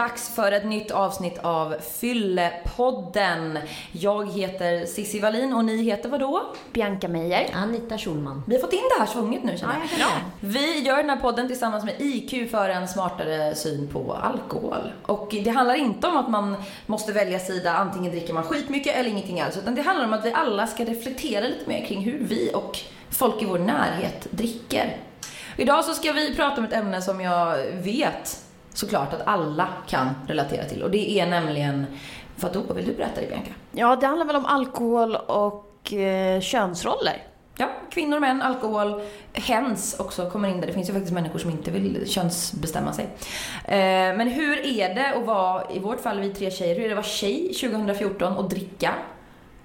dags för ett nytt avsnitt av Fyllepodden. Jag heter Cissi Wallin och ni heter vad då? Bianca Meijer. Anita Schulman. Vi har fått in det här svunget nu känner Ja, jag. jag kan Vi gör den här podden tillsammans med IQ för en smartare syn på alkohol. Och det handlar inte om att man måste välja sida, antingen dricker man skitmycket eller ingenting alls. Utan det handlar om att vi alla ska reflektera lite mer kring hur vi och folk i vår närhet dricker. Idag så ska vi prata om ett ämne som jag vet såklart att alla kan relatera till. Och det är nämligen, vadå, vill du berätta det Bianca? Ja, det handlar väl om alkohol och eh, könsroller. Ja, kvinnor, män, alkohol, hens också kommer in där. Det finns ju faktiskt människor som inte vill könsbestämma sig. Eh, men hur är det att vara, i vårt fall vi tre tjejer, hur är det att vara tjej 2014 och dricka?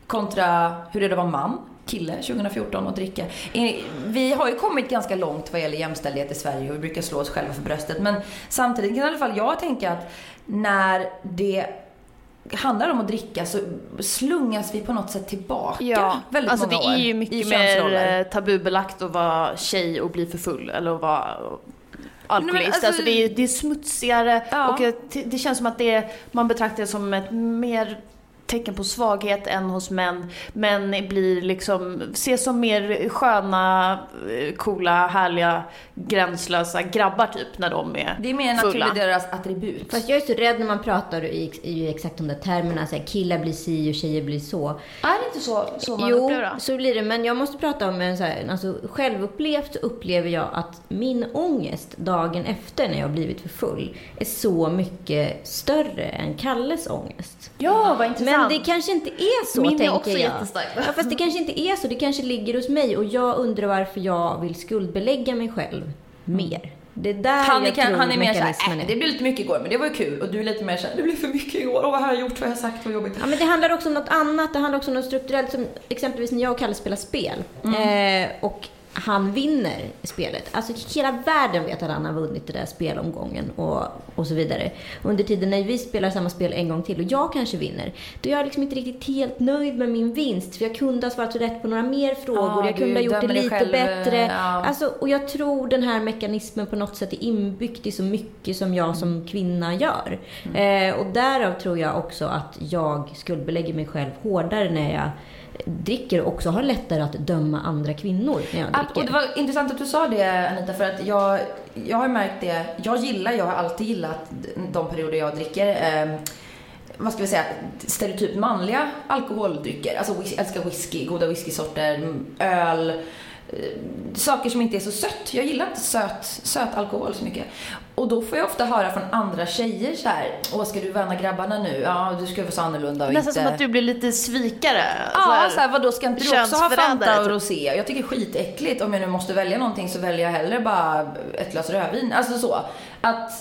Kontra hur är det att vara man, kille 2014 och dricka? Vi har ju kommit ganska långt vad gäller jämställdhet i Sverige och vi brukar slå oss själva för bröstet. Men samtidigt kan i alla fall jag tänka att när det handlar om att dricka så slungas vi på något sätt tillbaka väldigt alltså många det år är ju mycket mer eh, tabubelagt att vara tjej och bli för full eller att vara alkoholist. alltså- alltså, det, är, det är smutsigare Ja. och eh, det, det känns som att det, man betraktar det som ett mer tecken på svaghet än hos män. Män blir liksom, ses som mer sköna, eh, coola, härliga, gränslösa grabbar typ när de är Det är mer naturligt deras attribut. Fast jag är så rädd när man pratar i, i exakt de där termerna. Så här, killar blir si och tjejer blir så. Är det inte så, så man jo, upplever det? så blir det. Men jag måste prata om en så här, alltså självupplevt så upplever jag att min ångest dagen efter när jag har blivit för full är så mycket större än Kalles ångest. Ja, vad intressant. Men det kanske inte är så, Min är tänker också jag. jättestark. Ja, fast det kanske inte är så. Det kanske ligger hos mig och jag undrar varför jag vill skuldbelägga mig själv mer. Det är där Han är, jag kan, tror han är mer såhär, är. äh, det blev lite mycket igår men det var ju kul. Och du är lite mer såhär, det blev för mycket igår. Åh vad har jag gjort, vad har jag sagt, vad jobbigt. Ja, men det handlar också om något annat. Det handlar också om något strukturellt. Som exempelvis när jag och Kalle spelar spel. Eh, och han vinner spelet. Alltså hela världen vet att han har vunnit den där spelomgången och, och så vidare. Under tiden när vi spelar samma spel en gång till och jag kanske vinner. Då är jag liksom inte riktigt helt nöjd med min vinst. För jag kunde ha svarat rätt på några mer frågor. Ja, jag kunde ha gjort det lite själv, bättre. ja. Alltså, och jag tror den här mekanismen på något sätt är inbyggt i så mycket som jag som kvinna gör. Mm. Eh, och därav tror jag också att jag skuldbelägger mig själv hårdare när jag dricker också har lättare att döma andra kvinnor när jag dricker. och det var intressant att du sa det Anita för att jag, jag har märkt det, jag gillar, jag har alltid gillat de perioder jag dricker eh, vad ska vi säga, stereotypt manliga alkoholdrycker. Alltså whis- älskar whisky, goda whiskysorter, öl, eh, saker som inte är så sött. Jag gillar inte söt, söt alkohol så mycket. Och då får jag ofta höra från andra tjejer så här, åh ska du vända grabbarna nu? Ja, du ska vara så annorlunda och Nästan inte... som att du blir lite svikare. Ja, så här, vadå ska inte du också ha Fanta och typ. Rosé? Jag tycker skitäckligt. Om jag nu måste välja någonting så väljer jag hellre bara ett glas rödvin. Alltså så. Att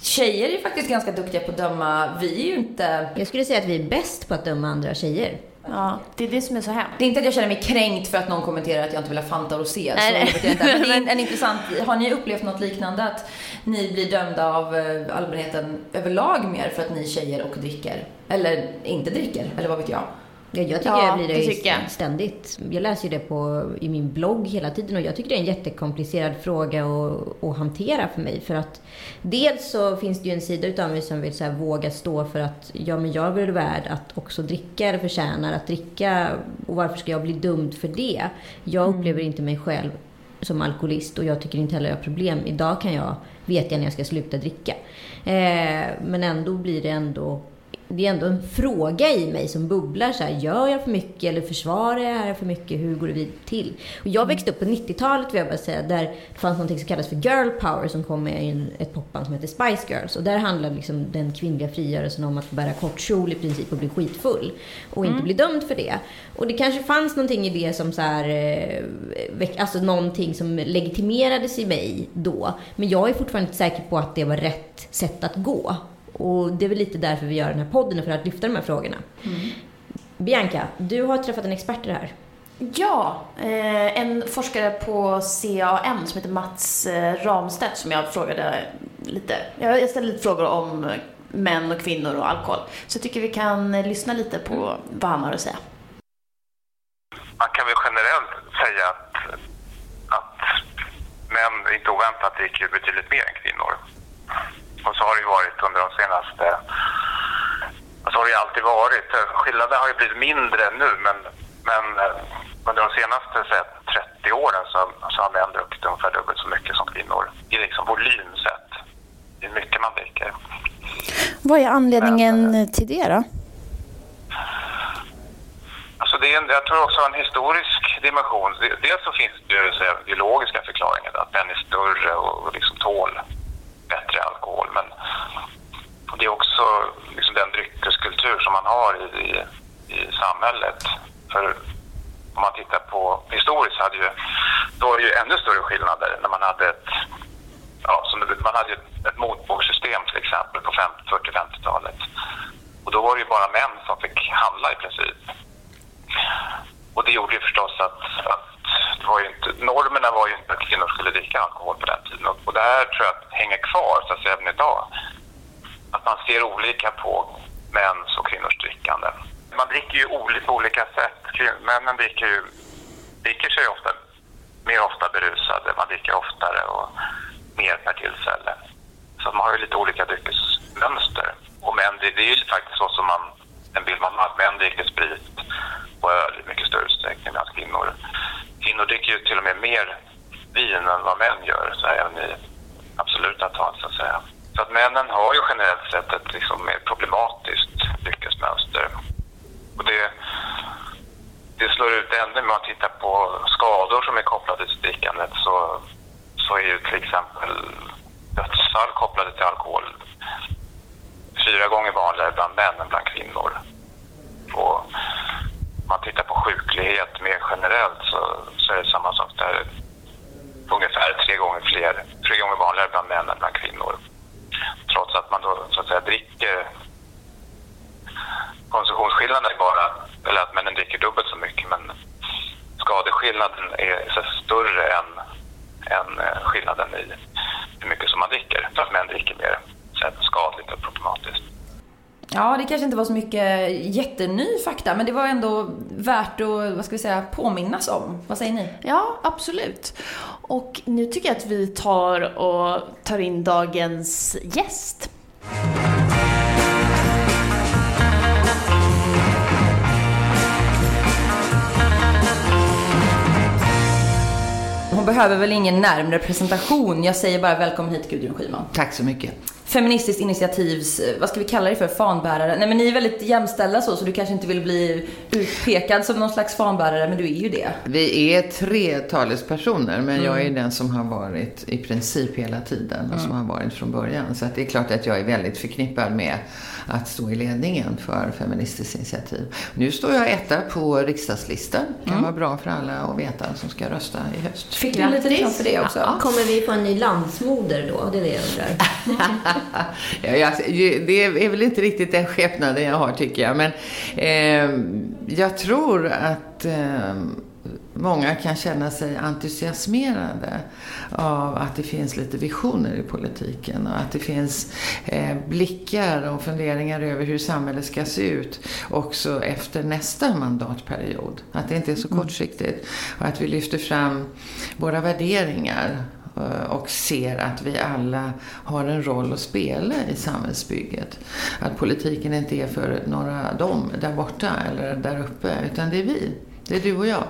tjejer är faktiskt ganska duktiga på att döma. Vi är ju inte... Jag skulle säga att vi är bäst på att döma andra tjejer. Ja, det är det som är så hemskt. Det är inte att jag känner mig kränkt för att någon kommenterar att jag inte vill ha Fanta och Rosé. Nej, nej. vet jag inte. Men det är en, en intressant... Har ni upplevt något liknande? Att ni blir dömda av eh, allmänheten överlag mer för att ni tjejer och dricker? Eller inte dricker? Eller vad vet jag? Ja, jag tycker Ja, jag blir det, det tycker jag. ständigt. Jag läser ju det på, i min blogg hela tiden och jag tycker det är en jättekomplicerad fråga att, att hantera för mig. För att dels så finns det ju en sida utav mig som vill så våga stå för att ja, men jag är väl värd att också dricka eller förtjänar att dricka och varför ska jag bli dömd för det? Jag Mm. upplever inte mig själv som alkoholist och jag tycker inte heller jag har problem. Idag kan jag, vet jag när jag ska sluta dricka. Eh, men ändå blir det ändå det är ändå en fråga i mig som bubblar så här, gör jag för mycket eller försvarar jag här för mycket? Hur går det vid till? Och jag växte upp på 90-talet vill jag bara säga, där det fanns något som kallas för girl power som kom med ett popband som heter Spice Girls. Och där handlar liksom den kvinnliga frigörelsen om att bära kort kjol i princip och bli skitfull. Och inte bli dömd för det. Och det kanske fanns någonting i det som så här, eh, alltså någonting som legitimerades i mig då. Men jag är fortfarande inte säker på att det var rätt sätt att gå. Och det är väl lite därför vi gör den här podden, för att lyfta de här frågorna. Bianca, du har träffat en expert i det här. Ja, eh, en forskare på CAN som heter Mats eh, Ramstedt som jag frågade lite. Jag ställde lite frågor om män och kvinnor och alkohol. Så jag tycker vi kan lyssna lite på vad han har att säga. man kan väl generellt säga att, att män inte oväntat dricker betydligt mer än kvinnor. Och så har det ju varit under de senaste... Så har det ju alltid varit. Skillnaden har ju blivit mindre nu, men, men eh, under de senaste här, 30 åren så, så har män druckit ungefär dubbelt så mycket som kvinnor. I liksom volym sett. Det är mycket man dricker. Vad är anledningen till det då? Alltså det är en, jag tror också en historisk dimension. Dels så finns det ju biologiska förklaringar, att män är större och, och liksom tål alkohol. Men det är också liksom den dryckeskultur som man har i, i, i samhället. För om man tittar på historiskt hade ju, då var det ju ännu större skillnader när man hade ett ja, som det- man hade ju ett motbokssystem till exempel på 40-50-talet. Och då var det ju bara män som fick handla i princip. Och det gjorde ju förstås att, att det var ju inte, normerna var ju inte att kvinnor skulle dricka alkohol på den tiden. Och, det här tror jag att hänger kvar så att säga, även idag. Att man ser olika på mäns och kvinnors drickande. Man dricker ju olika på olika sätt. Männen dricker ju dricker sig ofta mer ofta berusade, man dricker oftare och mer per tillfälle. Så man har ju lite olika dryckesmönster. Och män, det, det är ju faktiskt så som man, en bild man har, att män dricker sprit och öl i mycket större utsträckning medan kvinnor, kvinnor dricker ju till och med mer vin än vad män gör, så här, även i absoluta tal så att säga. Så att männen har ju generellt sett ett liksom mer problematiskt dryckesmönster. Och det, det slår ut ännu när man tittar på skador som är kopplade till drickandet så, så är ju till exempel dödsfall kopplade till alkohol fyra gånger vanligare bland män än bland kvinnor. Och om man tittar på sjuklighet mer generellt så, så är det samma sak där. Ungefär tre gånger fler, tre gånger vanligare bland män än bland kvinnor. Trots att man då så att säga dricker konsumtionsskillnaden är bara, eller att männen dricker dubbelt så mycket, men skadeskillnaden är så större än, än eh, skillnaden i hur mycket som man dricker. För att män dricker mer här, skadligt och problematiskt. Ja, det kanske inte var så mycket jätteny fakta, men det var ändå värt att, vad ska vi säga, påminnas om. Vad säger ni? Ja, absolut. Och nu tycker jag att vi tar och tar in dagens gäst. Hon behöver väl ingen närmare presentation. Jag säger bara välkommen hit Gudrun Schyman. Tack så mycket. Feministiskt initiativs, eh, vad ska vi kalla det för, fanbärare? Nej men ni är väldigt jämställda så, så du kanske inte vill bli utpekad som någon slags fanbärare, men du är ju det. Vi är tre talespersoner, men jag är den som har varit i princip hela tiden och som har varit från början. Så att det är klart att jag är väldigt förknippad med att stå i ledningen för Feministiskt initiativ. Nu står jag etta på riksdagslistan. Det kan vara bra för alla att veta som ska rösta i höst. Fick du lite reklam för det också? Kommer vi få en ny landsmoder då? Det är det jag undrar. Ja, jag, det är väl inte riktigt den skepnaden jag har tycker jag. Men eh, jag tror att eh, många kan känna sig entusiasmerade av att det finns lite visioner i politiken och att det finns eh, blickar och funderingar över hur samhället ska se ut också efter nästa mandatperiod. Att det inte är så kortsiktigt och att vi lyfter fram våra värderingar eh, och ser att vi alla har en roll att spela i samhällsbygget. Att politiken inte är för några dem där borta eller där uppe, utan det är vi. Det är du och jag.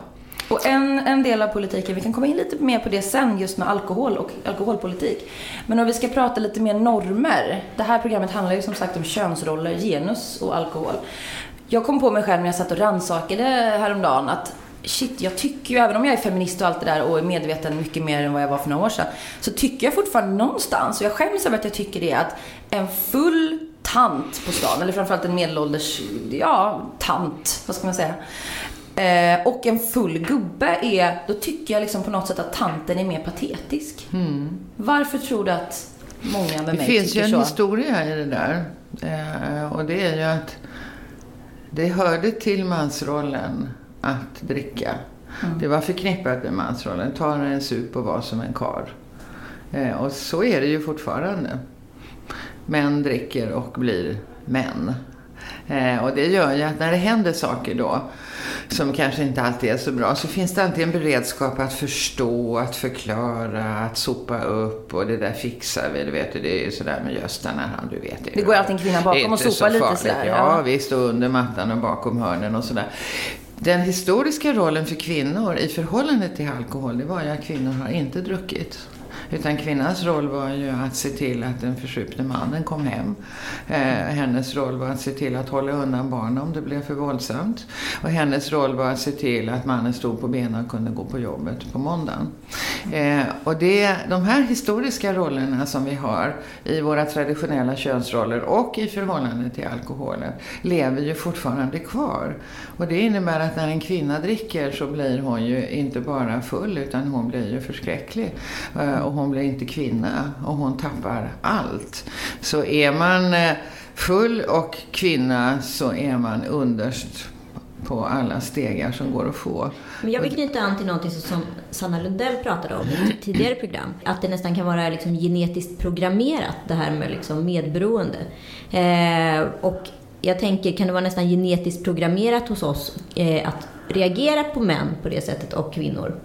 Och en, en del av politiken, vi kan komma in lite mer på det sen, just med alkohol och alkoholpolitik. Men om vi ska prata lite mer normer. Det här programmet handlar ju som sagt om könsroller, genus och alkohol. Jag kom på mig själv när jag satt och rannsakade häromdagen att shit, jag tycker ju, även om jag är feminist och allt det där och är medveten mycket mer än vad jag var för några år sedan, så tycker jag fortfarande någonstans, och jag skäms över att jag tycker det, att en full tant på stan, eller framförallt en medelålders, ja, tant, vad ska man säga, eh, och en full gubbe är, då tycker jag liksom på något sätt att tanten är mer patetisk. Varför tror du att många med Mm. Det mig finns ju tycker en så? historia i det där. Eh, och det är ju att det hörde till mansrollen att dricka. Det var förknippat med mansrollen. Ta en sup och var som en kar. Eh, och så är det ju fortfarande. Män dricker och blir män. Eh, och det gör ju att när det händer saker då som kanske inte alltid är så bra så finns det alltid en beredskap att förstå, att förklara, att sopa upp och det där fixar vi. Du vet, det är ju sådär med Gösta när han, du vet. Det går alltid en kvinna bakom och sopar lite sådär. Ja, ja, visst, och under mattan och bakom hörnen och sådär. Den historiska rollen för kvinnor i förhållande till alkohol, det var ju att kvinnor har inte druckit. Utan kvinnans roll var ju att se till att den försupne mannen kom hem. Eh, hennes roll var att se till att hålla undan barnen om det blev för våldsamt. Och hennes roll var att se till att mannen stod på benen och kunde gå på jobbet på måndagen. Eh, och det, de här historiska rollerna som vi har i våra traditionella könsroller och i förhållande till alkoholen lever ju fortfarande kvar. Och det innebär att när en kvinna dricker så blir hon ju inte bara full utan hon blir ju förskräcklig. Eh, och hon blir inte kvinna och hon tappar allt. Så är man eh, full och kvinna så är man underst på alla stegar som går att få. Men jag vill knyta an till någonting som Sanna Lundell pratade om i ett tidigare program. Att det nästan kan vara liksom genetiskt programmerat, det här med liksom medberoende. Eh, och jag tänker, kan det vara nästan genetiskt programmerat hos oss eh, att reagera på män på det sättet och kvinnor?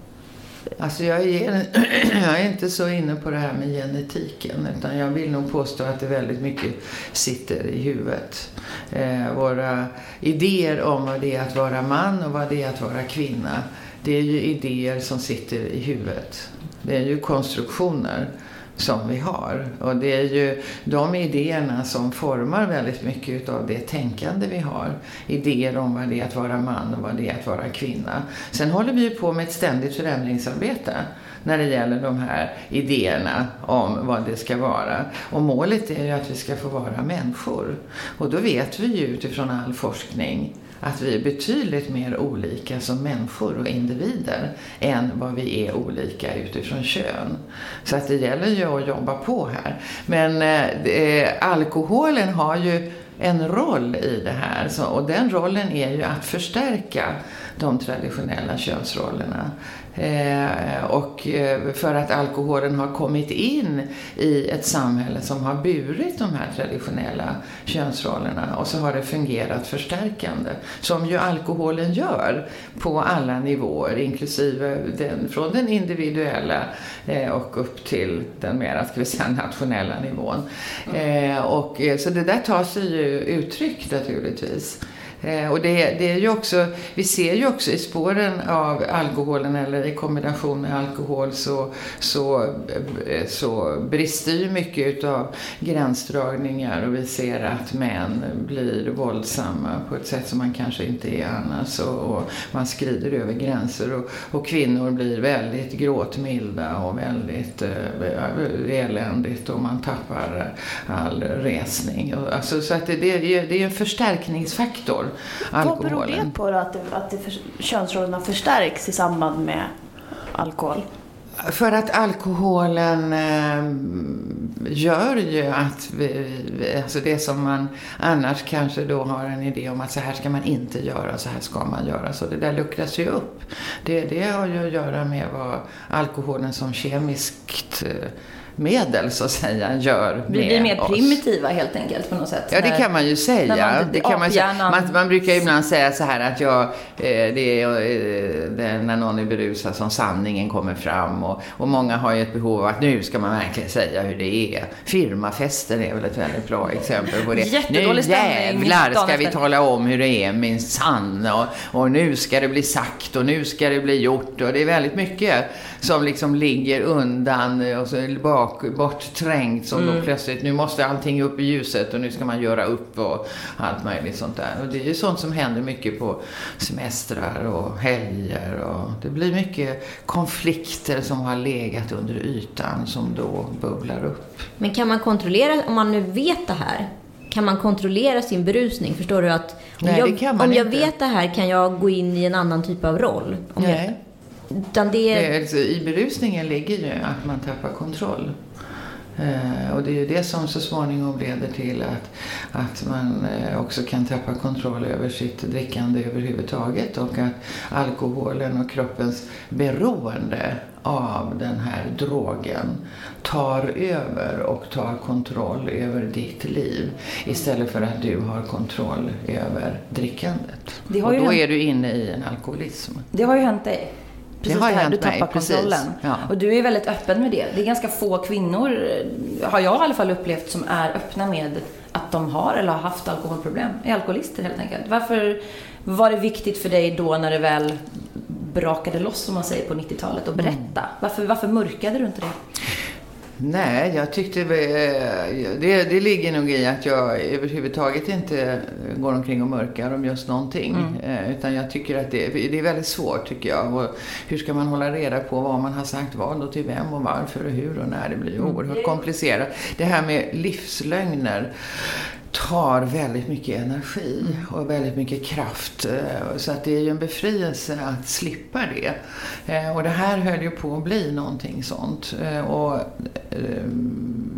Alltså jag är, jag är inte så inne på det här med genetiken utan jag vill nog påstå att det väldigt mycket sitter i huvudet. Eh, våra idéer om vad det är att vara man och vad det är att vara kvinna det är ju idéer som sitter i huvudet. Det är ju konstruktioner som vi har. Och det är ju de idéerna som formar väldigt mycket av det tänkande vi har. Idéer om vad det är att vara man och vad det är att vara kvinna. Sen håller vi ju på med ett ständigt förändringsarbete när det gäller de här idéerna om vad det ska vara. Och målet är ju att vi ska få vara människor. Och då vet vi ju utifrån all forskning att vi är betydligt mer olika som människor och individer än vad vi är olika utifrån kön. Så att det gäller ju att jobba på här. Men eh, eh alkoholen har ju en roll i det här så, och den rollen är ju att förstärka de traditionella könsrollerna. Eh, och eh, för att alkoholen har kommit in i ett samhälle som har burit de här traditionella könsrollerna och så har det fungerat förstärkande. Som ju alkoholen gör på alla nivåer, inklusive den, från den individuella eh, och upp till den mer, ska vi säga, nationella nivån. och, så det där tar sig ju uttryck naturligtvis. Eh, och det, det, är ju också, vi ser ju också i spåren av alkoholen eller i kombination med alkohol så, så, eh, så brister ju mycket utav gränsdragningar och vi ser att män blir våldsamma på ett sätt som man kanske inte är annars och, och man skrider över gränser och, och, kvinnor blir väldigt gråtmilda och väldigt eh, eländigt och man tappar all resning. Alltså, så att det, det, det är en förstärkningsfaktor alkoholen. Vad beror det på då, att, det, att det för, könsrollerna förstärks i samband med alkohol? För att alkoholen eh, gör ju att vi, alltså det som man annars kanske då har en idé om att så här ska man inte göra, så här ska man göra. Så det där luckras ju upp. Det, det har ju att göra med vad alkoholen som kemiskt eh, medel så att säga gör med Vi blir mer oss. primitiva helt enkelt på något sätt. Ja, det kan man ju säga. man- det kan man, säga. Man, man brukar ibland säga så här att jag, eh, det är eh, när någon är berusad som sanningen kommer fram. Och, och många har ju ett behov av att nu ska man verkligen säga hur det är. Firmafesten är väl ett väldigt bra exempel på det. Jättedålig nu stämning jävlar dagen ska vi tala om hur det är min sann. Och, och nu ska det bli sagt och nu ska det bli gjort. Och det är väldigt mycket som liksom ligger undan och så bak, bortträngt som Mm. då plötsligt, nu måste allting upp i ljuset och nu ska man göra upp och allt möjligt sånt där. Och det är ju sånt som händer mycket på semestrar och helger och det blir mycket konflikter som har legat under ytan som då bubblar upp. Men kan man kontrollera, om man nu vet det här, kan man kontrollera sin berusning? Förstår du att om, Nej, jag, om jag vet det här kan jag gå in i en annan typ av roll? Om Nej. Utan det, Det är, alltså, I berusningen ligger ju att man tappar kontroll. Eh, och det är ju det som så småningom leder till att, att man eh, också kan tappa kontroll över sitt drickande överhuvudtaget och att alkoholen och kroppens beroende av den här drogen tar över och tar kontroll över ditt liv istället för att du har kontroll över drickandet. Och då hänt- är du inne i en alkoholism. Det har ju hänt dig. Precis har det här, du tappar mig, kontrollen. Ja. Och du är väldigt öppen med det. Det är ganska få kvinnor, eh, har jag i alla fall upplevt, som är öppna med att de har eller har haft alkoholproblem. Är alkoholister helt enkelt. Varför var det viktigt för dig då när det väl brakade loss, som man säger, på 90-talet att berätta? Varför, varför mörkade du inte det? Nej, jag tyckte eh, det, det ligger nog i att jag överhuvudtaget inte går omkring och mörkar om just någonting. Eh, Utan jag tycker att det, det är väldigt svårt tycker jag. Och hur ska man hålla reda på vad man har sagt vad och till vem och varför och hur och när. Det blir ju oerhört komplicerat. Det här med livslögner tar väldigt mycket energi och väldigt mycket kraft. Eh, Så att det är ju en befrielse att slippa det. Eh, Och det här höll ju på att bli någonting sånt. Eh, Och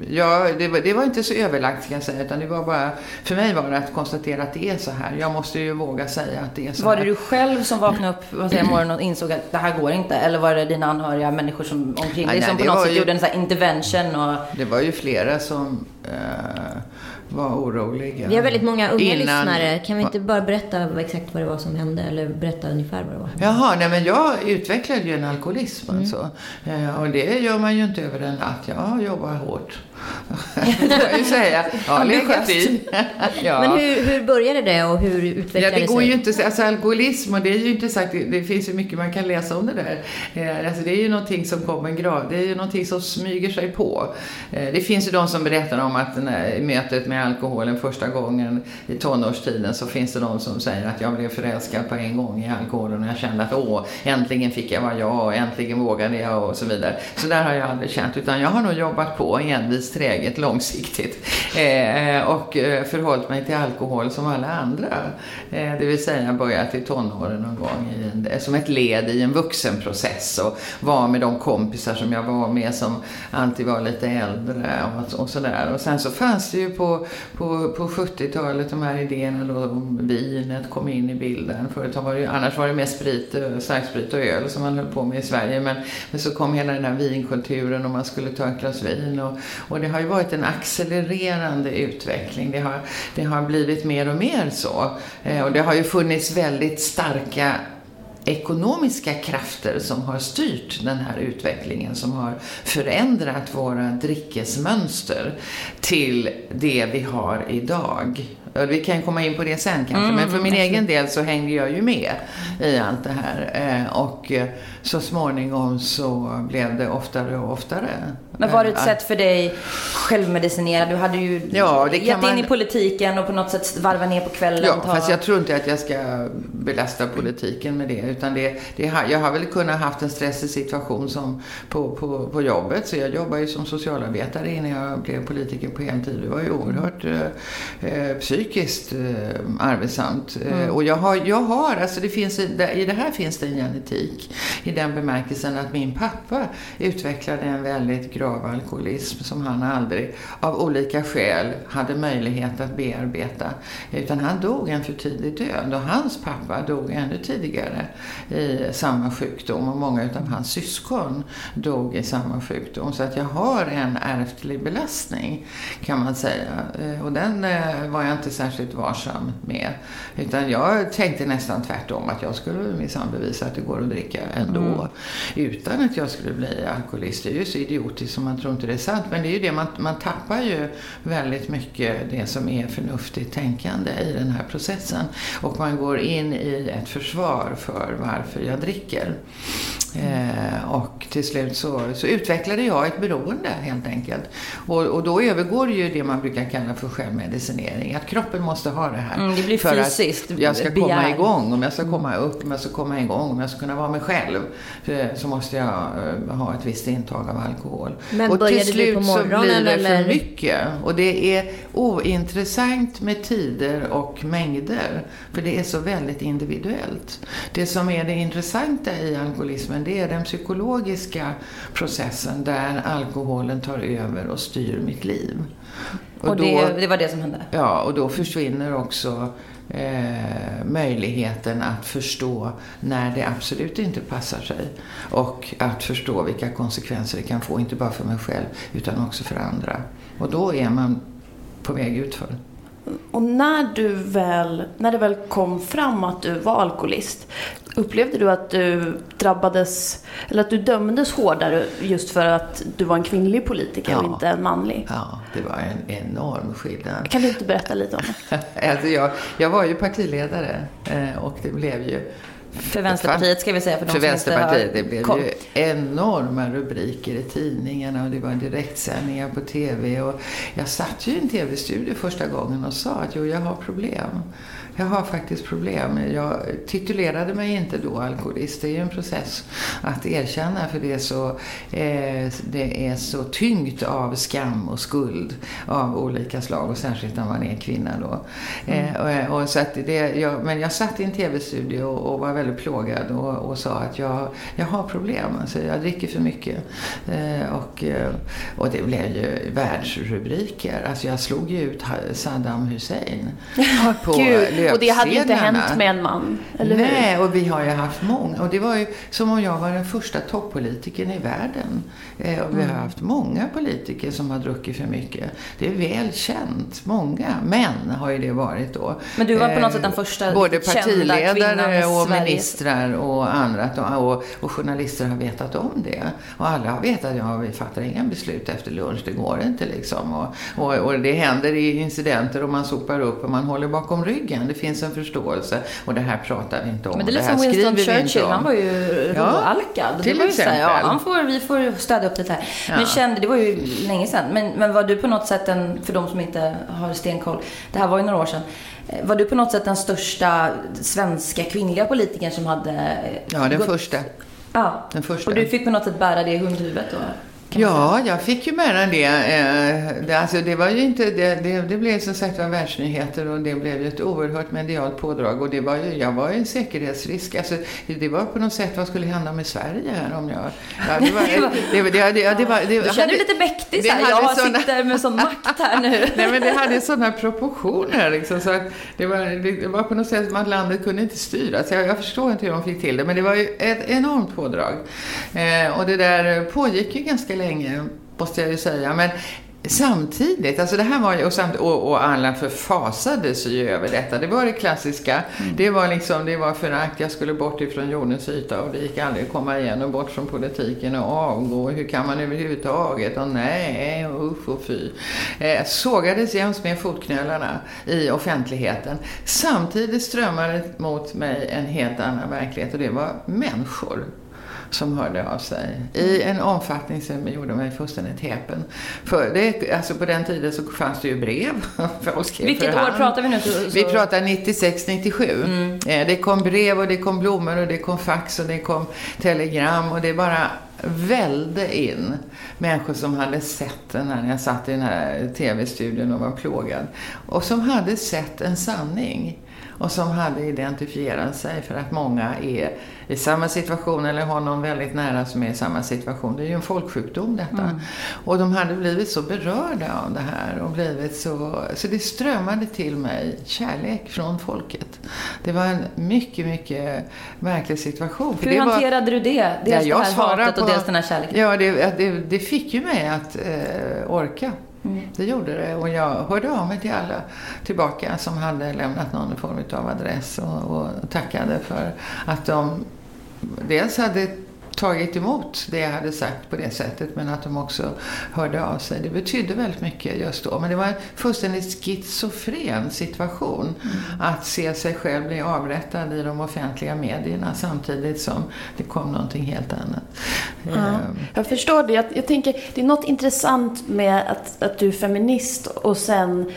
ja, det, var, det var inte så överlagt ska jag säga, utan det var bara, för mig var det att konstatera att det är så här. Jag måste ju våga säga att det är så Var här. det du själv som vaknade upp vad säger, morgonen och insåg att det här går inte? Eller var det dina anhöriga, människor som omkring dig, som på något var sätt ju- gjorde en sån här intervention? Och... Det var ju flera som eh, var oroliga. Vi har väldigt många unga Innan- lyssnare. Kan vi inte bara berätta exakt vad det var som hände? Eller berätta ungefär vad det var? Jaha, nej men jag utvecklade ju en alkoholism alltså. Eh, och det gör man ju inte över en natt. Jag jobbar hårt. Det jag ju säga. Jag har legat i. ja. Men hur, hur började det och hur utvecklade Ja, det går sig? ju inte, alltså alkoholism, och det är ju inte sagt, det, det finns ju mycket man kan läsa om det där. Eh, alltså det är ju någonting som kommer grav, det är ju någonting som smyger sig på. Eh, det finns ju de som berättar om att när, i mötet med alkoholen första gången i tonårstiden så finns det de som säger att jag blev förälskad på en gång i alkoholen och jag kände att åh, äntligen fick jag vara jag och äntligen vågade jag och så vidare. Så där har jag aldrig känt, utan jag har nog jobbat på envist, träget, långsiktigt eh, och eh, förhållit mig till alkohol som alla andra. Eh, det vill säga börjat i tonåren någon gång en, som ett led i en vuxenprocess och var med de kompisar som jag var med som alltid var lite äldre och, och sådär. Och sen så fanns det ju på, på, på 70-talet de här idéerna då om vinet kom in i bilden. Förut var det ju, annars var det mer sprit, starksprit och öl som man höll på med i Sverige. Men, men så kom hela den här vinkulturen och man skulle ta ett glas vin. Och, och det har ju varit en accelererande utveckling. Det har, det har blivit mer och mer så. Eh, och det har ju funnits väldigt starka ekonomiska krafter som har styrt den här utvecklingen, som har förändrat våra drickesmönster till det vi har idag. Och Vi kan komma in på det sen kanske, men för min egen del så hängde jag ju med i allt det här. Eh, Och så småningom så blev det oftare och oftare. Men var det ett Eh, sätt för dig självmedicinera? Du hade ju Ja, det gett in man- i politiken och på något sätt varva ner på kvällen. Ja, ta... fast jag tror inte att jag ska belasta politiken med det. Utan det, det jag har väl kunnat haft en stressig situation som på, på, på jobbet. Så jag jobbar ju som socialarbetare innan jag blev politiker på heltid. Det var ju oerhört eh, eh, psykiskt eh, arbetsamt. Eh, och jag har, jag har, alltså det finns, i det- i det här finns det en genetik. I den bemärkelsen att min pappa utvecklade en väldigt grav alkoholism som han aldrig av olika skäl hade möjlighet att bearbeta. Utan han dog en för tidig död och hans pappa dog ännu tidigare i samma sjukdom och många utav hans syskon dog i samma sjukdom. Så att jag har en ärftlig belastning kan man säga. Eh, Och den eh, var jag inte särskilt varsam med. Utan jag tänkte nästan tvärtom att jag skulle minsann bevisa att det går att dricka ändå. Utan att jag skulle bli alkoholist. Det är ju så idiotiskt som man tror inte det är sant. Men det är ju det, man, man tappar ju väldigt mycket det som är förnuftigt tänkande i den här processen. Och man går in i ett försvar för varför jag dricker. Eh, och till slut så, så utvecklade jag ett beroende helt enkelt. Och, och då övergår det ju det man brukar kalla för självmedicinering. Att kroppen måste ha det här. Mm, det blir för fysiskt att jag ska komma begär. igång, om jag ska komma upp, om jag ska komma igång, om jag ska kunna vara mig själv. eh, Så måste jag eh, ha ett visst intag av alkohol. Men och började till du slut på så morgonen, blir det eller? för mycket. Och det är ointressant med tider och mängder. För det är så väldigt individuellt. Det som är det intressanta i alkoholismen, det är den psykologiska processen där alkoholen tar över och styr mitt liv. Och, och det, det var det som hände? Ja, och då försvinner också eh, möjligheten att förstå när det absolut inte passar sig. Och att förstå vilka konsekvenser det kan få, inte bara för mig själv utan också för andra. Och då är man på väg utför. Och när du väl, när det väl kom fram att du var alkoholist, upplevde du att du drabbades, eller att du dömdes hårdare just för att du var en kvinnlig politiker ja. och inte en manlig? Ja, det var en enorm skillnad. Kan du inte berätta lite om det? alltså jag, jag var ju partiledare eh, och det blev ju för Vänsterpartiet ska vi säga för de för Vänsterpartiet, har det blev ju enorma rubriker i tidningarna och det var direktsändningar på TV. Och jag satt ju i en TV-studio första gången och sa att jo, jag har problem jag har faktiskt problem. Jag titulerade mig inte då alkoholist. Det är ju en process att erkänna för det är så, eh, det är så tyngt av skam och skuld av olika slag och särskilt när man är kvinna då. Mm. Eh, och, och, så att det, jag, men jag satt i en tv-studio och, var väldigt plågad och, och sa att jag, jag har problem. Alltså jag dricker för mycket. Eh, och, eh, och det blev ju världsrubriker. Alltså jag slog ju ut Saddam Hussein. På Gud och det hade ju inte hänt med en man, eller hur? Nej, och vi har ju haft många. Och det var ju som om jag var den första toppolitikern i världen. Eh, och vi har mm. haft många politiker som har druckit för mycket. Det är väl känt. Många män har ju det varit då. Men du var på något sätt den eh, första Både partiledare och ministrar och andra. Och, och, journalister har vetat om det. Och alla har vetat ja, vi fattar inga beslut efter lunch. Det går inte liksom. Och, och, och det händer i incidenter och man sopar upp och man håller bakom ryggen. Det finns en förståelse. Och det här pratar vi inte om. Men det är lite som Winston Churchill. Han var ju ja, råalkad. Till exempel. ja, han får, vi får stödja upp det här. Ja. Men kände, det var ju länge sedan. Men, men var du på något sätt en, för de som inte har stenkoll. Det här var ju några år sedan. Var du på något sätt den största svenska kvinnliga politikern som hade... Ja, den gått... första. Ja, den första. Och du fick på något sätt bära det i hundhuvudet då? Ja, jag fick ju med det. Eh, det, alltså, det var ju inte, det, det, det blev som sagt var världsnyheter och det blev ju ett oerhört medialt pådrag. Och det var ju, jag var ju en säkerhetsrisk. Alltså, det var på något sätt, vad skulle hända med Sverige här om jag... Ja, det var, det, det, det, det, var, det, du känner dig lite mäktig så här. Jag såna, sitter med sån makt här nu. Nej, men det hade sådana proportioner liksom. Så att det, var, det var på något sätt som att landet kunde inte styras. Jag, jag förstår inte hur de fick till det, men det var ju ett enormt pådrag. Eh, och det där pågick ju ganska länge, måste jag ju säga. Men Samtidigt, alltså det här var ju, och, samt, och, och alla förfasade sig ju över detta. Det var det klassiska. Mm. Det var liksom, det var förakt. Jag skulle bort ifrån jordens yta och det gick aldrig att komma igen och bort från politiken och avgå. Hur kan man överhuvudtaget? Och nej, och usch och fy. Eh, sågades jäms med fotknölarna i offentligheten. Samtidigt strömmade mot mig en helt annan verklighet och det var människor som hörde av sig i en omfattning som gjorde mig fullständigt häpen. För det, alltså på den tiden så fanns det ju brev. Vilket år pratar vi nu? Så, så... Vi pratar 96, 97. Mm. Eh, det kom brev och det kom blommor och det kom fax och det kom telegram och det bara välde in människor som hade sett den här, när jag satt i den här tv-studion och var plågad. Och som hade sett en sanning och som hade identifierat sig för att många är i samma situation eller har någon väldigt nära som är i samma situation. Det är ju en folksjukdom detta. Mm. Och de hade blivit så berörda av det här och blivit så... Så det strömmade till mig kärlek från folket. Det var en mycket, mycket märklig situation. Hur hanterade var, du det? Dels ja, det här hatet på, och dels den här kärleken? Ja, det, det, det fick ju mig att eh, orka. Mm. Det gjorde det och jag hörde av mig till alla tillbaka som hade lämnat någon form av adress och, och tackade för att de dels hade tagit emot det jag hade sagt på det sättet men att de också hörde av sig. Det betydde väldigt mycket just då. Men det var en fullständigt schizofren situation mm. att se sig själv bli avrättad i de offentliga medierna samtidigt som det kom någonting helt annat. Ja, ehm. jag förstår det. Jag, jag, tänker, det är något intressant med att, att du är feminist och sen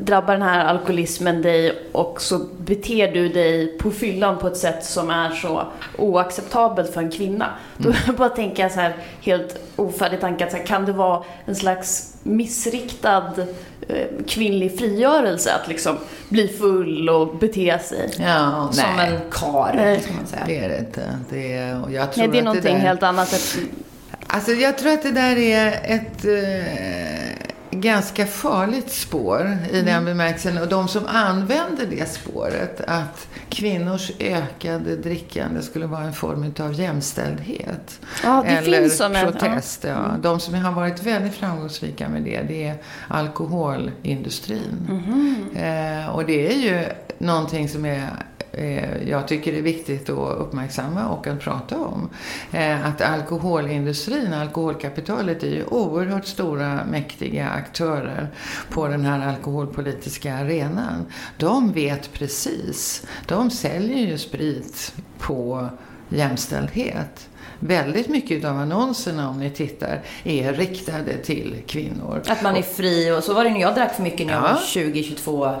drabbar den här alkoholismen dig och så beter du dig på fyllan på ett sätt som är så oacceptabelt för en kvinna. Kvinnorna. Då bara tänker jag så här, helt ofärdig tanke, att så här, kan det vara en slags missriktad eh, kvinnlig frigörelse att liksom bli full och bete sig? Ja, Som nej. en kar, ska man säga. Det är det inte. Det är, och jag tror Nej, det är någonting där, helt annat. Att, Alltså jag tror att det där är ett eh, ganska farligt spår i den bemärkelsen. Och de som använder det spåret, att kvinnors ökade drickande skulle vara en form av jämställdhet. Ja, det eller finns såna- ja. protest. Ja. De som har varit väldigt framgångsrika med det, det är alkoholindustrin. Eh, och det är ju någonting som är Eh, jag tycker det är viktigt att uppmärksamma och att prata om. Eh, att alkoholindustrin, alkoholkapitalet är ju oerhört stora mäktiga aktörer på den här alkoholpolitiska arenan. De vet precis. De säljer ju sprit på jämställdhet. Väldigt mycket av annonserna om ni tittar är riktade till kvinnor. Att man är fri och så var det när jag drack för mycket när jag Ja. var 20, 22 eh,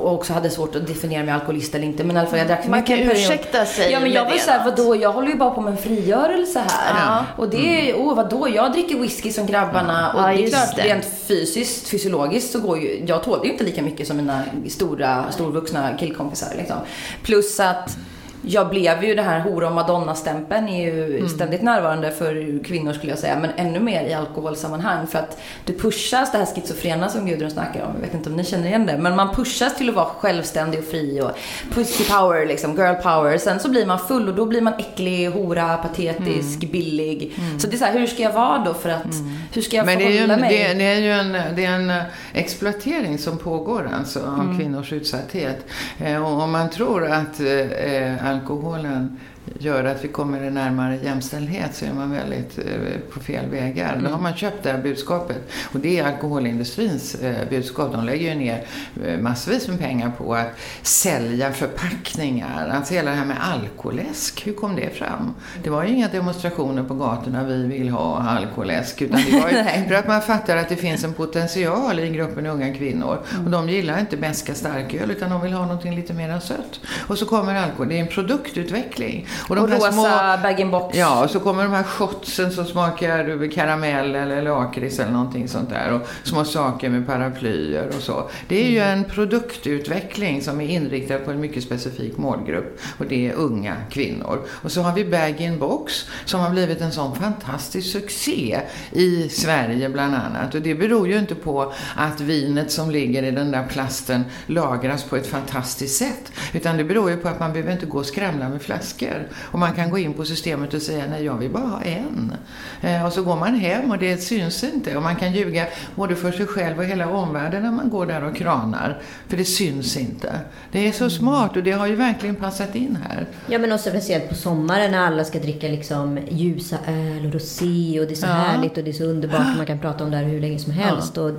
och också hade svårt att definiera mig alkoholist eller inte. Men i alla fall jag drack för Man mycket kan en period. ursäkta sig Ja men jag var såhär, då. vadå jag håller ju bara på med en frigörelse här. Ja. Och det är, åh vadå jag dricker whisky som grabbarna och Ja, det är klart det. rent fysiskt, fysiologiskt så går ju, jag tålde ju inte lika mycket som mina stora, storvuxna killkompisar liksom. Plus att jag blev ju det här hora och madonna-stämpeln är ju Mm. ständigt närvarande för kvinnor skulle jag säga, men ännu mer i alkoholsammanhang. För att det pushas, det här schizofrena som Gudrun snackar om, jag vet inte om ni känner igen det, men man pushas till att vara självständig och fri och pussy power, liksom, girl power. Sen så blir man full och då blir man äcklig, hora, patetisk, Mm. billig. Så det är så här, hur ska jag vara då för att, hur ska jag Men det är, ju förhålla en, mig? det, det är ju en, det är en eh, exploatering som pågår alltså av Mm. kvinnors utsatthet. Eh, och om man tror att eh, alkoholen gör att vi kommer närmare jämställdhet så är man väldigt eh, på fel vägar. Då har man köpt det här budskapet. Och det är alkoholindustrins eh, budskap. De lägger ju ner eh, massvis med pengar på att sälja förpackningar. Alltså hela det här med alkoläsk, hur kom det fram? Det var ju inga demonstrationer på gatorna, vi vill ha alkoläsk. Utan det var ju för att man fattar att det finns en potential i gruppen unga kvinnor. Och de gillar inte beska starköl utan de vill ha någonting lite mer sött. Och så kommer alkohol, det är en produktutveckling. De och rosa bag-in-box. Ja, och så kommer de här shotsen som smakar karamell eller lakrits eller någonting sånt där. Och små saker med paraplyer och så. Det är ju en produktutveckling som är inriktad på en mycket specifik målgrupp. Och det är unga kvinnor. Och så har vi bag-in-box som har blivit en sån fantastisk succé i Sverige bland annat. Och det beror ju inte på att vinet som ligger i den där plasten lagras på ett fantastiskt sätt. Utan det beror ju på att man behöver inte gå och skramla med flaskor. Och man kan gå in på systemet och säga nej jag vill bara ha en. Eh, och så går man hem och det syns inte. Och man kan ljuga både för sig själv och hela omvärlden när man går där och kranar. För det syns inte. Det är så smart och det har ju verkligen passat in här. Ja men också speciellt på sommaren när alla ska dricka liksom ljusa öl och rosé och det är så Ja. härligt och det är så underbart och man kan prata om det här hur länge som helst. Och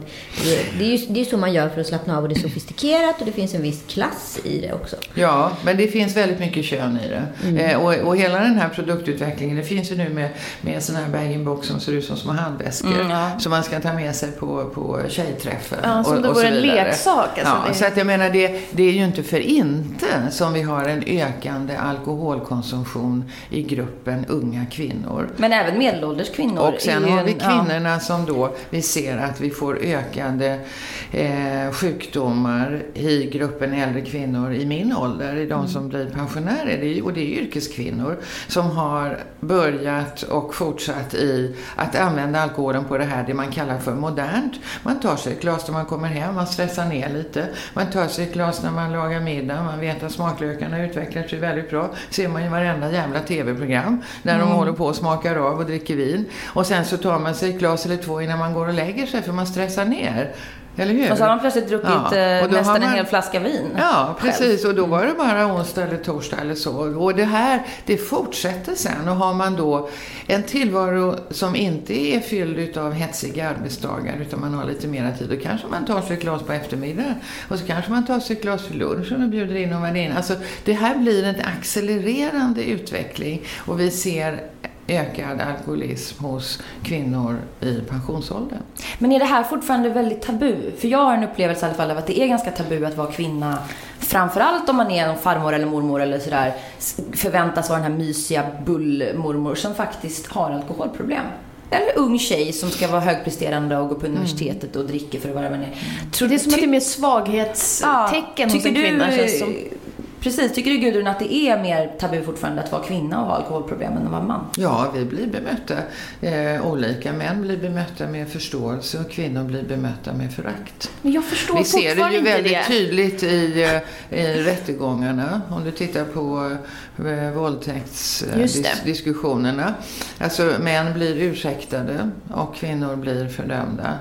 det, det, är ju det är så man gör för att slappna av och det är sofistikerat och det finns en viss klass i det också. Ja, men det finns väldigt mycket kön i det. Eh, och, och hela den här produktutvecklingen, det finns ju nu med, med sådana här bag-in-box som ser ut som små handväskor. Mm, ja. Som man ska ta med sig på, på tjejträffen. Ja, som och, det vore en leksak, alltså, ja, det- Så att jag menar, det, det är ju inte för inte som vi har en ökande alkoholkonsumtion i gruppen unga kvinnor. Men även medelålders kvinnor. Och sen har vi en- ja. kvinnorna som då, vi ser att vi får ökande eh, sjukdomar i gruppen äldre kvinnor i min ålder, i de Mm. som blir pensionärer. Det är, och det är yrkeskvinnor som har börjat och fortsatt i att använda alkoholen på det här, det man kallar för modernt. Man tar sig ett glas när man kommer hem, man stressar ner lite. Man tar sig ett glas när man lagar middag, man vet att smaklökarna utvecklar sig väldigt bra. ser man ju i varenda jävla TV-program där Mm. de håller på och smakar av och dricker vin. Och sen så tar man sig ett glas eller två innan man går och lägger sig för man stressar ner. Eller hur? Och så har man plötsligt druckit Ja, eh, nästan en man- hel flaska vin. Ja, själv. precis. Och då var det bara onsdag eller torsdag eller så. Och det här, det fortsätter sen. Och har man då en tillvaro som inte är fylld utav hetsiga arbetsdagar, utan man har lite mera tid, då kanske man tar sig ett glas på eftermiddagen. Och så kanske man tar sig ett glas för lunchen och bjuder in någon värdinna. Alltså, det här blir en accelererande utveckling. Och vi ser ökad alkoholism hos kvinnor i pensionsåldern. Men är det här fortfarande väldigt tabu? För jag har en upplevelse i alla fall av att det är ganska tabu att vara kvinna. Framförallt om man är en farmor eller mormor eller sådär. Förväntas vara den här mysiga bullmormor som faktiskt har alkoholproblem. Eller ung tjej som ska vara högpresterande och gå på universitetet och dricka för att vara med Tror det är som att det är mer svaghetstecken hos en kvinna känns som. Precis. Tycker du Gudrun att det är mer tabu fortfarande att vara kvinna och ha alkoholproblem än att vara man? Ja, vi blir bemötta eh, olika. Män blir bemötta med förståelse och kvinnor blir bemötta med förakt. Men jag förstår Vi ser det ju väldigt det. tydligt i, eh, i rättegångarna. Om du tittar på eh, våldtäktsdiskussionerna. Alltså män blir ursäktade och kvinnor blir fördömda.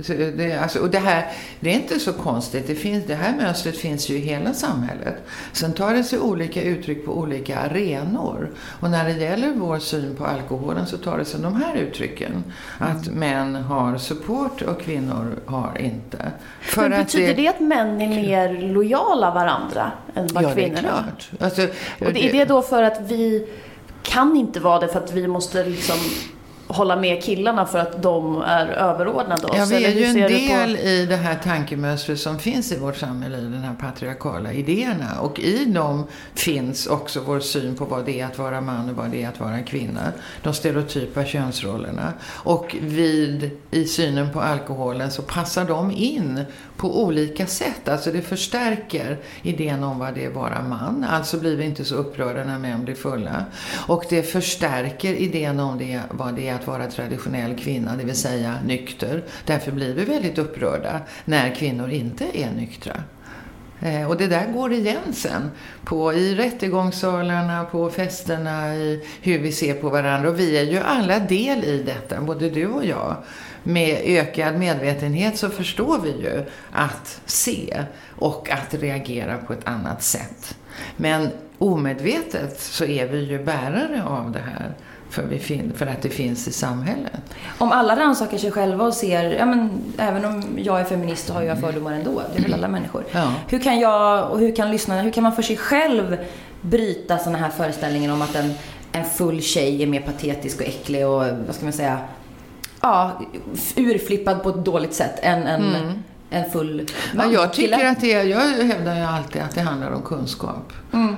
Så Det, alltså, och det här, det är inte så konstigt. Det, finns, det här mönstret finns ju i hela samhället. Sen tar det sig olika uttryck på olika arenor. Och när det gäller vår syn på alkoholen så tar det sig de här uttrycken. Att män har support och kvinnor har inte. För Men betyder det att män är mer lojala varandra än vad Ja, det kvinnor är klart. Alltså, Och det, är det då för att vi kan inte vara det för att vi måste liksom hålla med killarna för att de är överordnade oss? Ja, vi är ju en du på- del i det här tankemönstret som finns i vårt samhälle, i de här patriarkala idéerna. Och i dem finns också vår syn på vad det är att vara man och vad det är att vara kvinna. De stereotypa könsrollerna. Och vid, i synen på alkoholen så passar de in på olika sätt. Alltså det förstärker idén om vad det är att vara man. Alltså blir vi inte så upprörda när män blir fulla. Och det förstärker idén om det, vad det är att vara traditionell kvinna, det vill säga nykter. Därför blir vi väldigt upprörda när kvinnor inte är nyktra. Eh, och det där går igen sen på, i rättegångssalarna, på festerna, i hur vi ser på varandra. Och vi är ju alla del i detta, både du och jag. Med ökad medvetenhet så förstår vi ju att se och att reagera på ett annat sätt. Men omedvetet så är vi ju bärare av det här. För, för att det finns i samhället. Om alla rannsakar sig själva och ser, ja men även om jag är feminist så har jag fördomar ändå. Det är väl alla människor. Ja. Hur kan jag och hur kan lyssnarna, hur kan man för sig själv bryta sådana här föreställningar om att en, en full tjej är mer patetisk och äcklig och vad ska man säga, ja, urflippad på ett dåligt sätt än en, en full Mm. Ja, man, jag tycker att det är, jag hävdar ju alltid att det handlar om kunskap.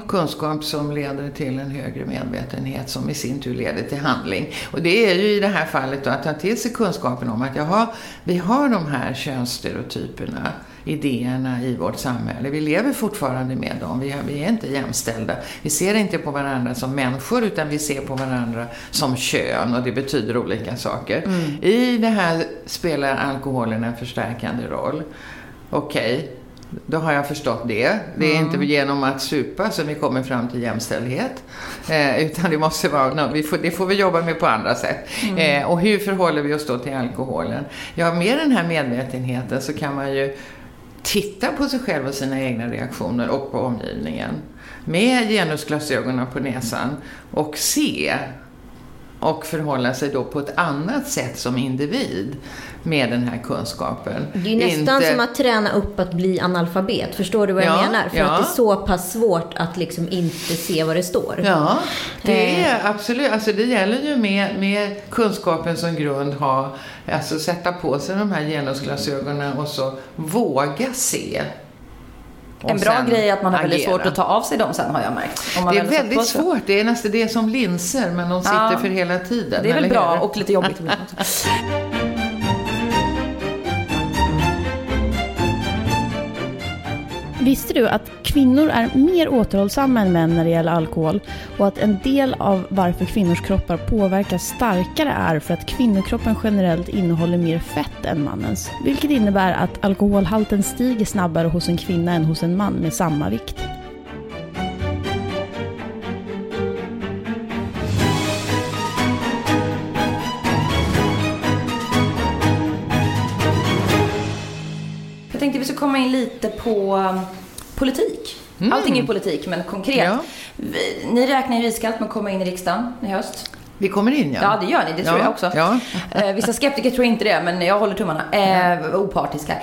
Kunskap som leder till en högre medvetenhet som i sin tur leder till handling. Och det är ju i det här fallet då att ta till sig kunskapen om att jaha, vi har de här könsstereotyperna, idéerna i vårt samhälle. Vi lever fortfarande med dem. Vi är, vi är inte jämställda. Vi ser inte på varandra som människor utan vi ser på varandra som kön och det betyder olika saker. I det här spelar alkoholen en förstärkande roll. Okej, då har jag förstått det. Det är inte genom att supa som vi kommer fram till jämställdhet. Eh, utan det måste vara, no, vi får, det får vi jobba med på andra sätt. Eh, och hur förhåller vi oss då till alkoholen? Ja, med den här medvetenheten så kan man ju titta på sig själv och sina egna reaktioner och på omgivningen. Med genusglasögonen på näsan och se och förhålla sig då på ett annat sätt som individ med den här kunskapen. Det är nästan Inte- som att träna upp att bli analfabet. Förstår du vad jag Ja, menar? För ja. att det är så pass svårt att liksom inte se vad det står. Ja, det Eh. är absolut. Alltså det gäller ju med, med kunskapen som grund ha, alltså sätta på sig de här genusglasögonen och så våga se. En bra grej är att man har väldigt agera. svårt att ta av sig dem sen har jag märkt. Det är väldigt svårt. Det är nästan det är som linser, men de sitter Ja. för hela tiden. Det är väl bra och lite jobbigt ibland Visste du att kvinnor är mer återhållsamma än män när det gäller alkohol och att en del av varför kvinnors kroppar påverkas starkare är för att kvinnokroppen generellt innehåller mer fett än mannens, vilket innebär att alkoholhalten stiger snabbare hos en kvinna än hos en man med samma vikt. In lite på um, politik. Allting är politik, men konkret. Ja. Vi, ni räknar ju iskallt med att komma in i riksdagen i höst. Vi kommer in, ja. Ja, det gör ni. Det tror Ja, jag också. ja. Eh, vissa skeptiker tror inte det, men jag håller tummarna. Eh, opartisk här.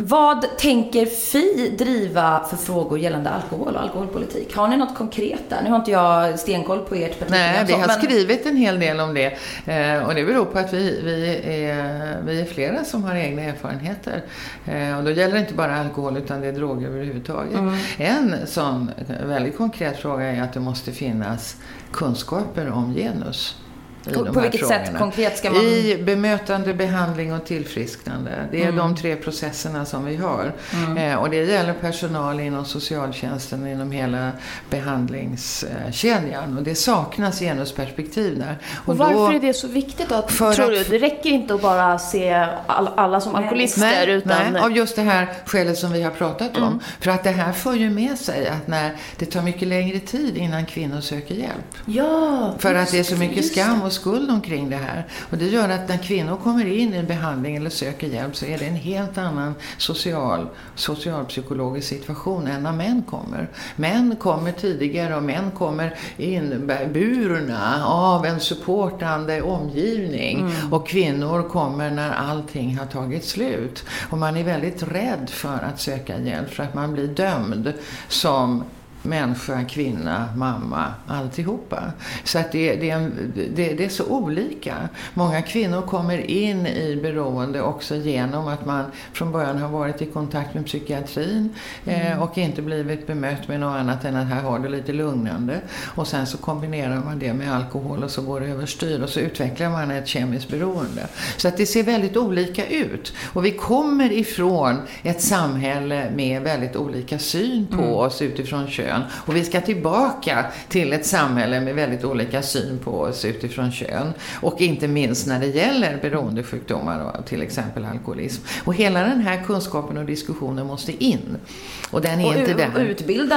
Vad tänker Fi driva för frågor gällande alkohol och alkoholpolitik? Har ni något konkret där? Nu har inte jag stenkoll på ert partiprogram. Nej, vi har men- skrivit en hel del om det. Eh, och det beror på att vi, vi, är, vi är flera som har egna erfarenheter. Eh, och då gäller det inte bara alkohol utan det är droger överhuvudtaget. Mm. En sån väldigt konkret fråga är att det måste finnas kunskaper om genus. I På- de på här vilket sätt frågorna. konkret ska man- I bemötande, behandling och tillfrisknande. Det är Mm. de tre processerna som vi har. Eh, och det gäller personal inom socialtjänsten och inom hela behandlingskedjan. Och det saknas genusperspektiv där. Och varför är det så viktigt då? Att, tror att- du? Det räcker inte att bara se all, alla som alkoholister Nej, utan... nej, av just det här skälet som vi har pratat om. Mm. För att det här för ju med sig att när det tar mycket längre tid innan kvinnor söker hjälp. Ja, För att det är så mycket skam och skuld omkring det här. Och det gör att när kvinnor kommer in i behandling eller söker hjälp så är det en helt annan social, socialpsykologisk situation än när män kommer. Män kommer tidigare och män kommer inburna av en supportande omgivning. Och kvinnor kommer när allting har tagit slut. Och man är väldigt rädd för att söka hjälp för att man blir dömd som människa, kvinna, mamma, alltihopa. Så att det, det, är en, det, det är så olika. Många kvinnor kommer in i beroende också genom att man från början har varit i kontakt med psykiatrin eh, och inte blivit bemött med något annat än att här har du lite lugnande. Och sen så kombinerar man det med alkohol och så går det överstyr och så utvecklar man ett kemiskt beroende. Så att det ser väldigt olika ut. Och vi kommer ifrån ett samhälle med väldigt olika syn på oss utifrån kön. Och vi ska tillbaka till ett samhälle med väldigt olika syn på oss utifrån kön. Och inte minst när det gäller beroendesjukdomar och till exempel alkoholism. Och hela den här kunskapen och diskussionen måste in. Och den är och, inte där. utbilda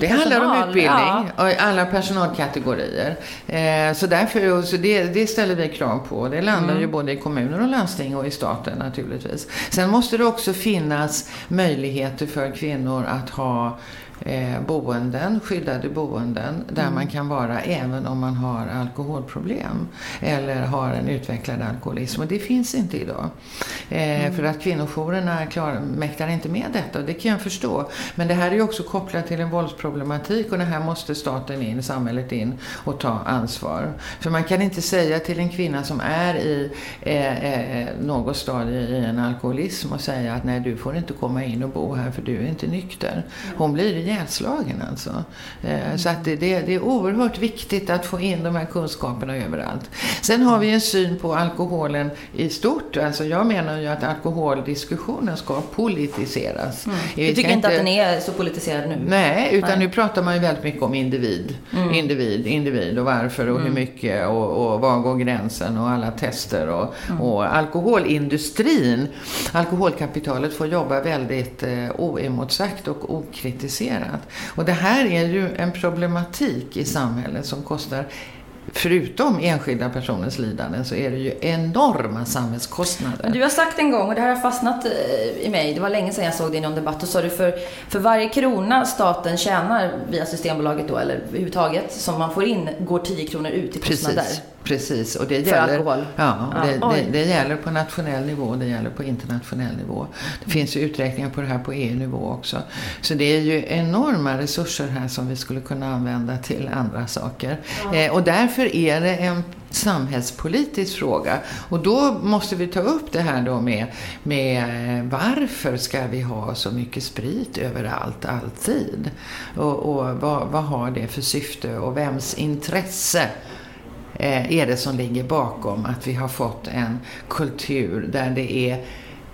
Det handlar om personal. utbildning, Ja. alla personalkategorier. Eh, så därför, så det, det ställer vi krav på. Det landar Mm. ju både i kommuner och landsting och i staten naturligtvis. Sen måste det också finnas möjligheter för kvinnor att ha eh, boenden, skyddade boenden, där Mm. man kan vara även om man har alkoholproblem eller har en utvecklad alkoholism. Och det finns inte idag. Eh, Mm. För att kvinnojourerna klar, mäktar inte med detta och det kan jag förstå. Men det här är ju också kopplat till en våldsproblematik och det här måste staten in, samhället in och ta ansvar. För man kan inte säga till en kvinna som är i eh, eh, något stadie i en alkoholism och säga att nej du får inte komma in och bo här för du är inte nykter. Hon blir ihjälslagen alltså. Eh, så att det, det, det är oerhört viktigt att få in de här kunskaperna överallt. Sen har vi en syn på alkoholen i stort. Alltså jag menar ju att alkoholdiskussionen ska politiseras. Vi Du ska tycker inte att den är så politiserad nu? Nej, utan Nej. nu pratar man ju väldigt mycket om individ. Mm. Individ, individ och varför och hur mycket och, och var går gränsen och alla tester och, Mm. och alkoholindustrin, alkoholkapitalet får jobba väldigt eh, oemotsagt och okritiserat. Och det här är ju en problematik i samhället som kostar Förutom enskilda personers lidanden så är det ju enorma samhällskostnader. Du har sagt en gång, och det här har fastnat i mig, det var länge sedan jag såg det i någon debatt, och sa du för, för varje krona staten tjänar via Systembolaget då, eller överhuvudtaget, som man får in, går 10 kronor ut i kostnader. Precis, precis. Och det För gäller, alkohol. Ja, Ja, det, det, det gäller på nationell nivå, det gäller på internationell nivå. Det finns ju uträkningar på det här på EU-nivå också. Så det är ju enorma resurser här som vi skulle kunna använda till andra saker. Eh, och därför är det en samhällspolitisk fråga. Och då måste vi ta upp det här då med, med eh, varför ska vi ha så mycket sprit överallt, alltid? Och, och vad, vad har det för syfte och vems intresse är det som ligger bakom att vi har fått en kultur där det är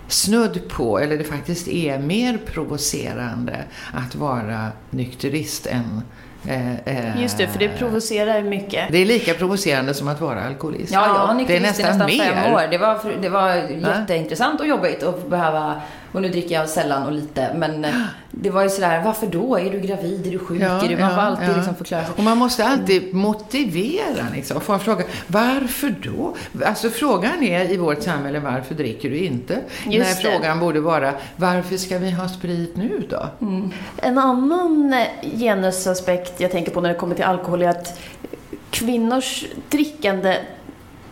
snudd på, eller det faktiskt är mer provocerande att vara nykterist än eh, eh, Just det, för det provocerar mycket. det är lika provocerande som att vara alkoholist. Ja, jag är nykterist i nästan nästan fem år. Det var, det var jätteintressant och jobbigt att behöva, och nu dricker jag sällan och lite, men eh, det var ju sådär, varför då? Är du gravid? Är du sjuk? Ja, är du, man får ja, alltid ja. liksom förklara sig. Och man måste alltid motivera liksom. Få en fråga, varför då? Alltså frågan är i vårt samhälle, varför dricker du inte? Just När det. frågan borde vara, varför ska vi ha sprit nu då? En annan eh, genusaspekt jag tänker på när det kommer till alkohol är att kvinnors drickande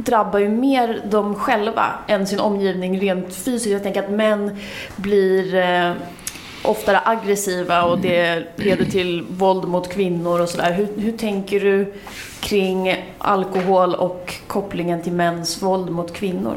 drabbar ju mer dem själva än sin omgivning rent fysiskt. Jag tänker att män blir eh, oftare aggressiva och det leder till våld mot kvinnor och sådär. Hur, hur tänker du kring alkohol och kopplingen till mäns våld mot kvinnor?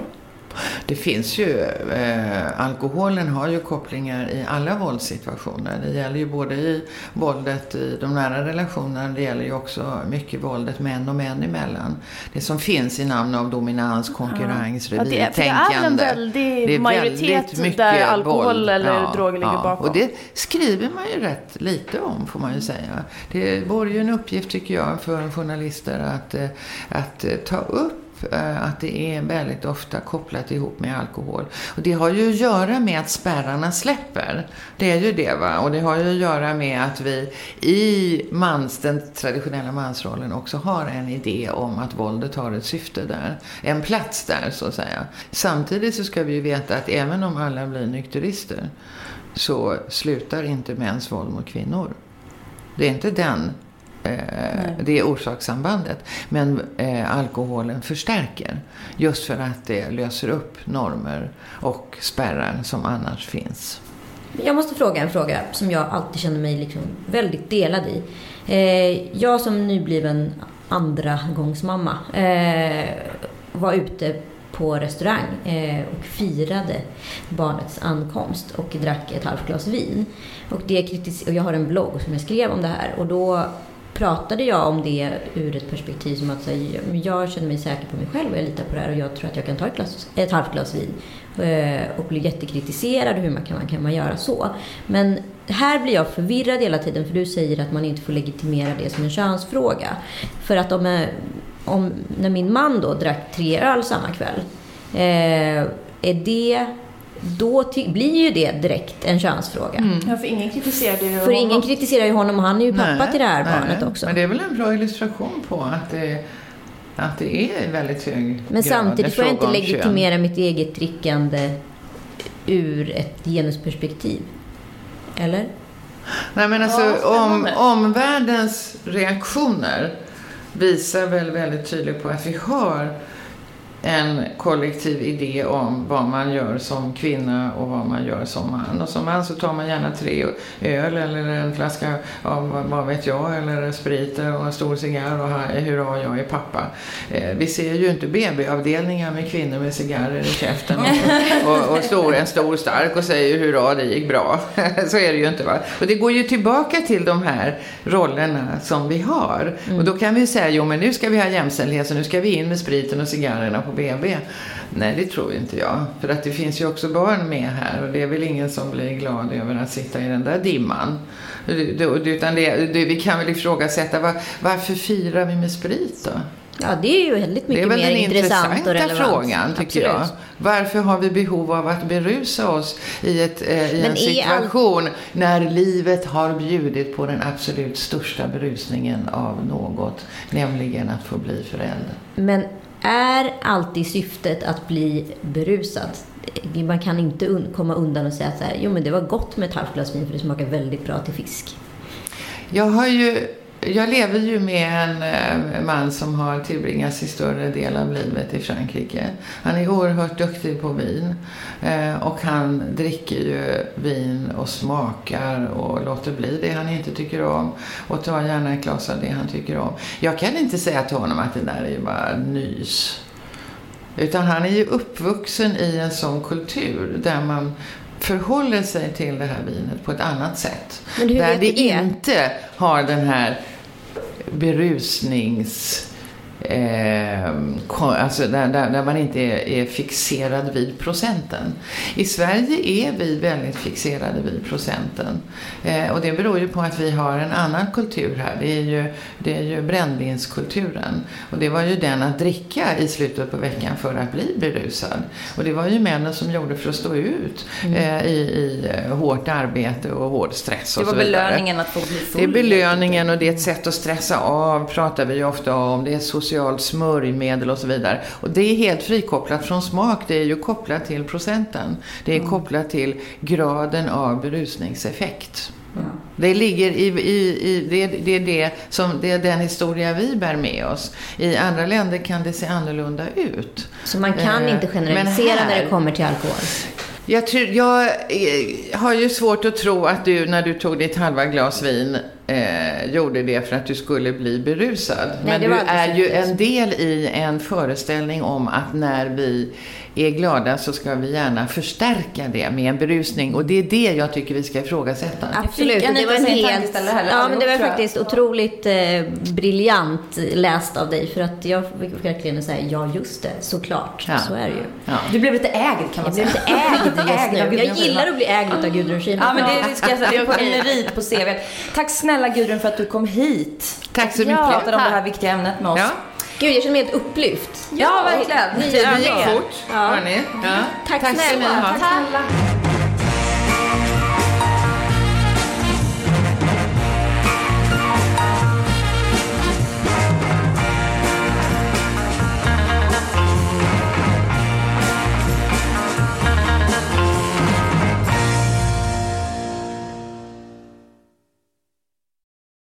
Det finns ju, eh, alkoholen har ju kopplingar i alla våldssituationer. Det gäller ju både i våldet i de nära relationerna, det gäller ju också mycket våldet män och män emellan. Det som finns i namn av dominans, konkurrens, Ja, det, är, det revirtänkande. är en väldig Det är majoritet mycket där alkohol våld. eller Ja, droger ligger ja. bakom. Och det skriver man ju rätt lite om, får man ju säga. Det vore ju en uppgift, tycker jag, för journalister att, eh, att eh, ta upp Eh, att det är väldigt ofta kopplat ihop med alkohol. Och det har ju att göra med att spärrarna släpper. Det är ju det va. Och det har ju att göra med att vi i mans, den traditionella mansrollen också har en idé om att våldet har ett syfte där. En plats där så att säga. Samtidigt så ska vi ju veta att även om alla blir nykterister så slutar inte mäns våld mot kvinnor. Det är inte den eh, det orsakssambandet. Men eh, alkoholen förstärker. Just för att det löser upp normer och spärrar som annars finns. Jag måste fråga en fråga som jag alltid känner mig liksom väldigt delad i. Eh, jag som nybliven andra gångsmamma eh, var ute på restaurang eh, och firade barnets ankomst och drack ett halvt glas vin. Och, det kritis- och jag har en blogg som jag skrev om det här och då pratade jag om det ur ett perspektiv som att säga, jag känner mig säker på mig själv och jag litar på det här och jag tror att jag kan ta ett, glas, ett halvt glas vin. Eh, och bli jättekritiserad. Hur man kan, man kan man göra så? Men här blir jag förvirrad hela tiden för du säger att man inte får legitimera det som en könsfråga. För att om, eh, om när min man då drack tre öl samma kväll. Eh, är det då blir ju det direkt en könsfråga. Ja, för ingen kritiserade ju För ingen kritiserar ju honom och han är ju pappa Nej, till det här nej. barnet också. Men det är väl en bra illustration på att det, att det är väldigt hög Men samtidigt får jag inte om kön. legitimera mitt eget drickande ur ett genusperspektiv. Eller? Nej men alltså Ja, om, omvärldens reaktioner visar väl väldigt tydligt på att vi har en kollektiv idé om vad man gör som kvinna och vad man gör som man. Och som man så tar man gärna tre öl eller en flaska av vad- vet jag eller sprit och en stor cigarr och hurra jag är pappa. Eh, vi ser ju inte BB-avdelningar med kvinnor med cigarrer i käften och, och, och stor, en stor stark och säger hurra det gick bra. så är det ju inte va. Och det går ju tillbaka till de här rollerna som vi har. Och då kan vi säga jo men nu ska vi ha jämställdhet så nu ska vi in med spriten och cigarrerna på BB. Nej, det tror inte jag. För att det finns ju också barn med här och det är väl ingen som blir glad över att sitta i den där dimman. Det- det- Utan det, det, vi kan väl ifrågasätta var, varför firar vi med sprit då? Ja, det är ju väldigt Det är mycket väl mer den intressant och intressanta relevant. frågan, tycker jag. Absolut. Varför har vi behov av att berusa oss i, ett, eh, i en är situation när livet har bjudit på den absolut största berusningen av något, nämligen att få bli förälder? Men är alltid syftet att bli berusad? Man kan inte un- komma undan och säga så här, jo men det var gott med ett halvt glas vin för det smakar väldigt bra till fisk. Jag har ju jag lever ju med en eh, man som har tillbringat sin större del av livet i Frankrike. Han är oerhört duktig på vin. Eh, och han dricker ju vin och smakar och låter bli det han inte tycker om. Och tar gärna ett glas av det han tycker om. Jag kan inte säga till honom att det där är ju bara nys. Utan han är ju uppvuxen i en sån kultur där man förhåller sig till det här vinet på ett annat sätt. Där det det? inte har den här berusnings... Eh, alltså där, där, där man inte är, är fixerad vid procenten. I Sverige är vi väldigt fixerade vid procenten. Eh, och det beror ju på att vi har en annan kultur här. Det är ju, det är ju brännvinskulturen. Och det var ju den att dricka i slutet på veckan för att bli berusad. Och det var ju männen som gjorde för att stå ut eh, i, i eh, hårt arbete och hård stress och Det var så belöningen att få bli full. Det är belöningen och det är ett sätt att stressa av, pratar vi ju ofta om. Det är ett socialt smörjmedel och så vidare. Och det är helt frikopplat från smak. Det är ju kopplat till procenten. Det är kopplat till graden av berusningseffekt. Ja. Det ligger i, i, i det, det, är det, som, det är den historia vi bär med oss. I andra länder kan det se annorlunda ut. Så man kan Eh, inte generalisera här- när det kommer till alkohol? Jag, tror, jag eh, har ju svårt att tro att du när du tog ditt halva glas vin eh, gjorde det för att du skulle bli berusad. Men det du är ju en del i en föreställning om att när vi är glada så ska vi gärna förstärka det med en berusning. Och det är det jag tycker vi ska ifrågasätta. Absolut, det var en helt... Ja, men det var allihop, jag. faktiskt otroligt eh, briljant läst av dig. För att jag fick verkligen säga, ja just det, såklart. Ja. Så är det ju. Ja. Du blev lite ägd kan man Jag säga. blir lite ägd just nu. Jag gillar att bli ägd av Gudrun Schyman. Ja men det, det ska jag säga, det är en merit på CV. Tack snälla Gudrun för att du kom hit. Tack så Ja, mycket. Och pratade om det här viktiga ämnet med oss. Ja, Gud, jag känner mig helt upplyft. Ja, verkligen. Nya tiden gick fort. Ja. Hörni. Ja. Tack Tack snälla. Tack snälla.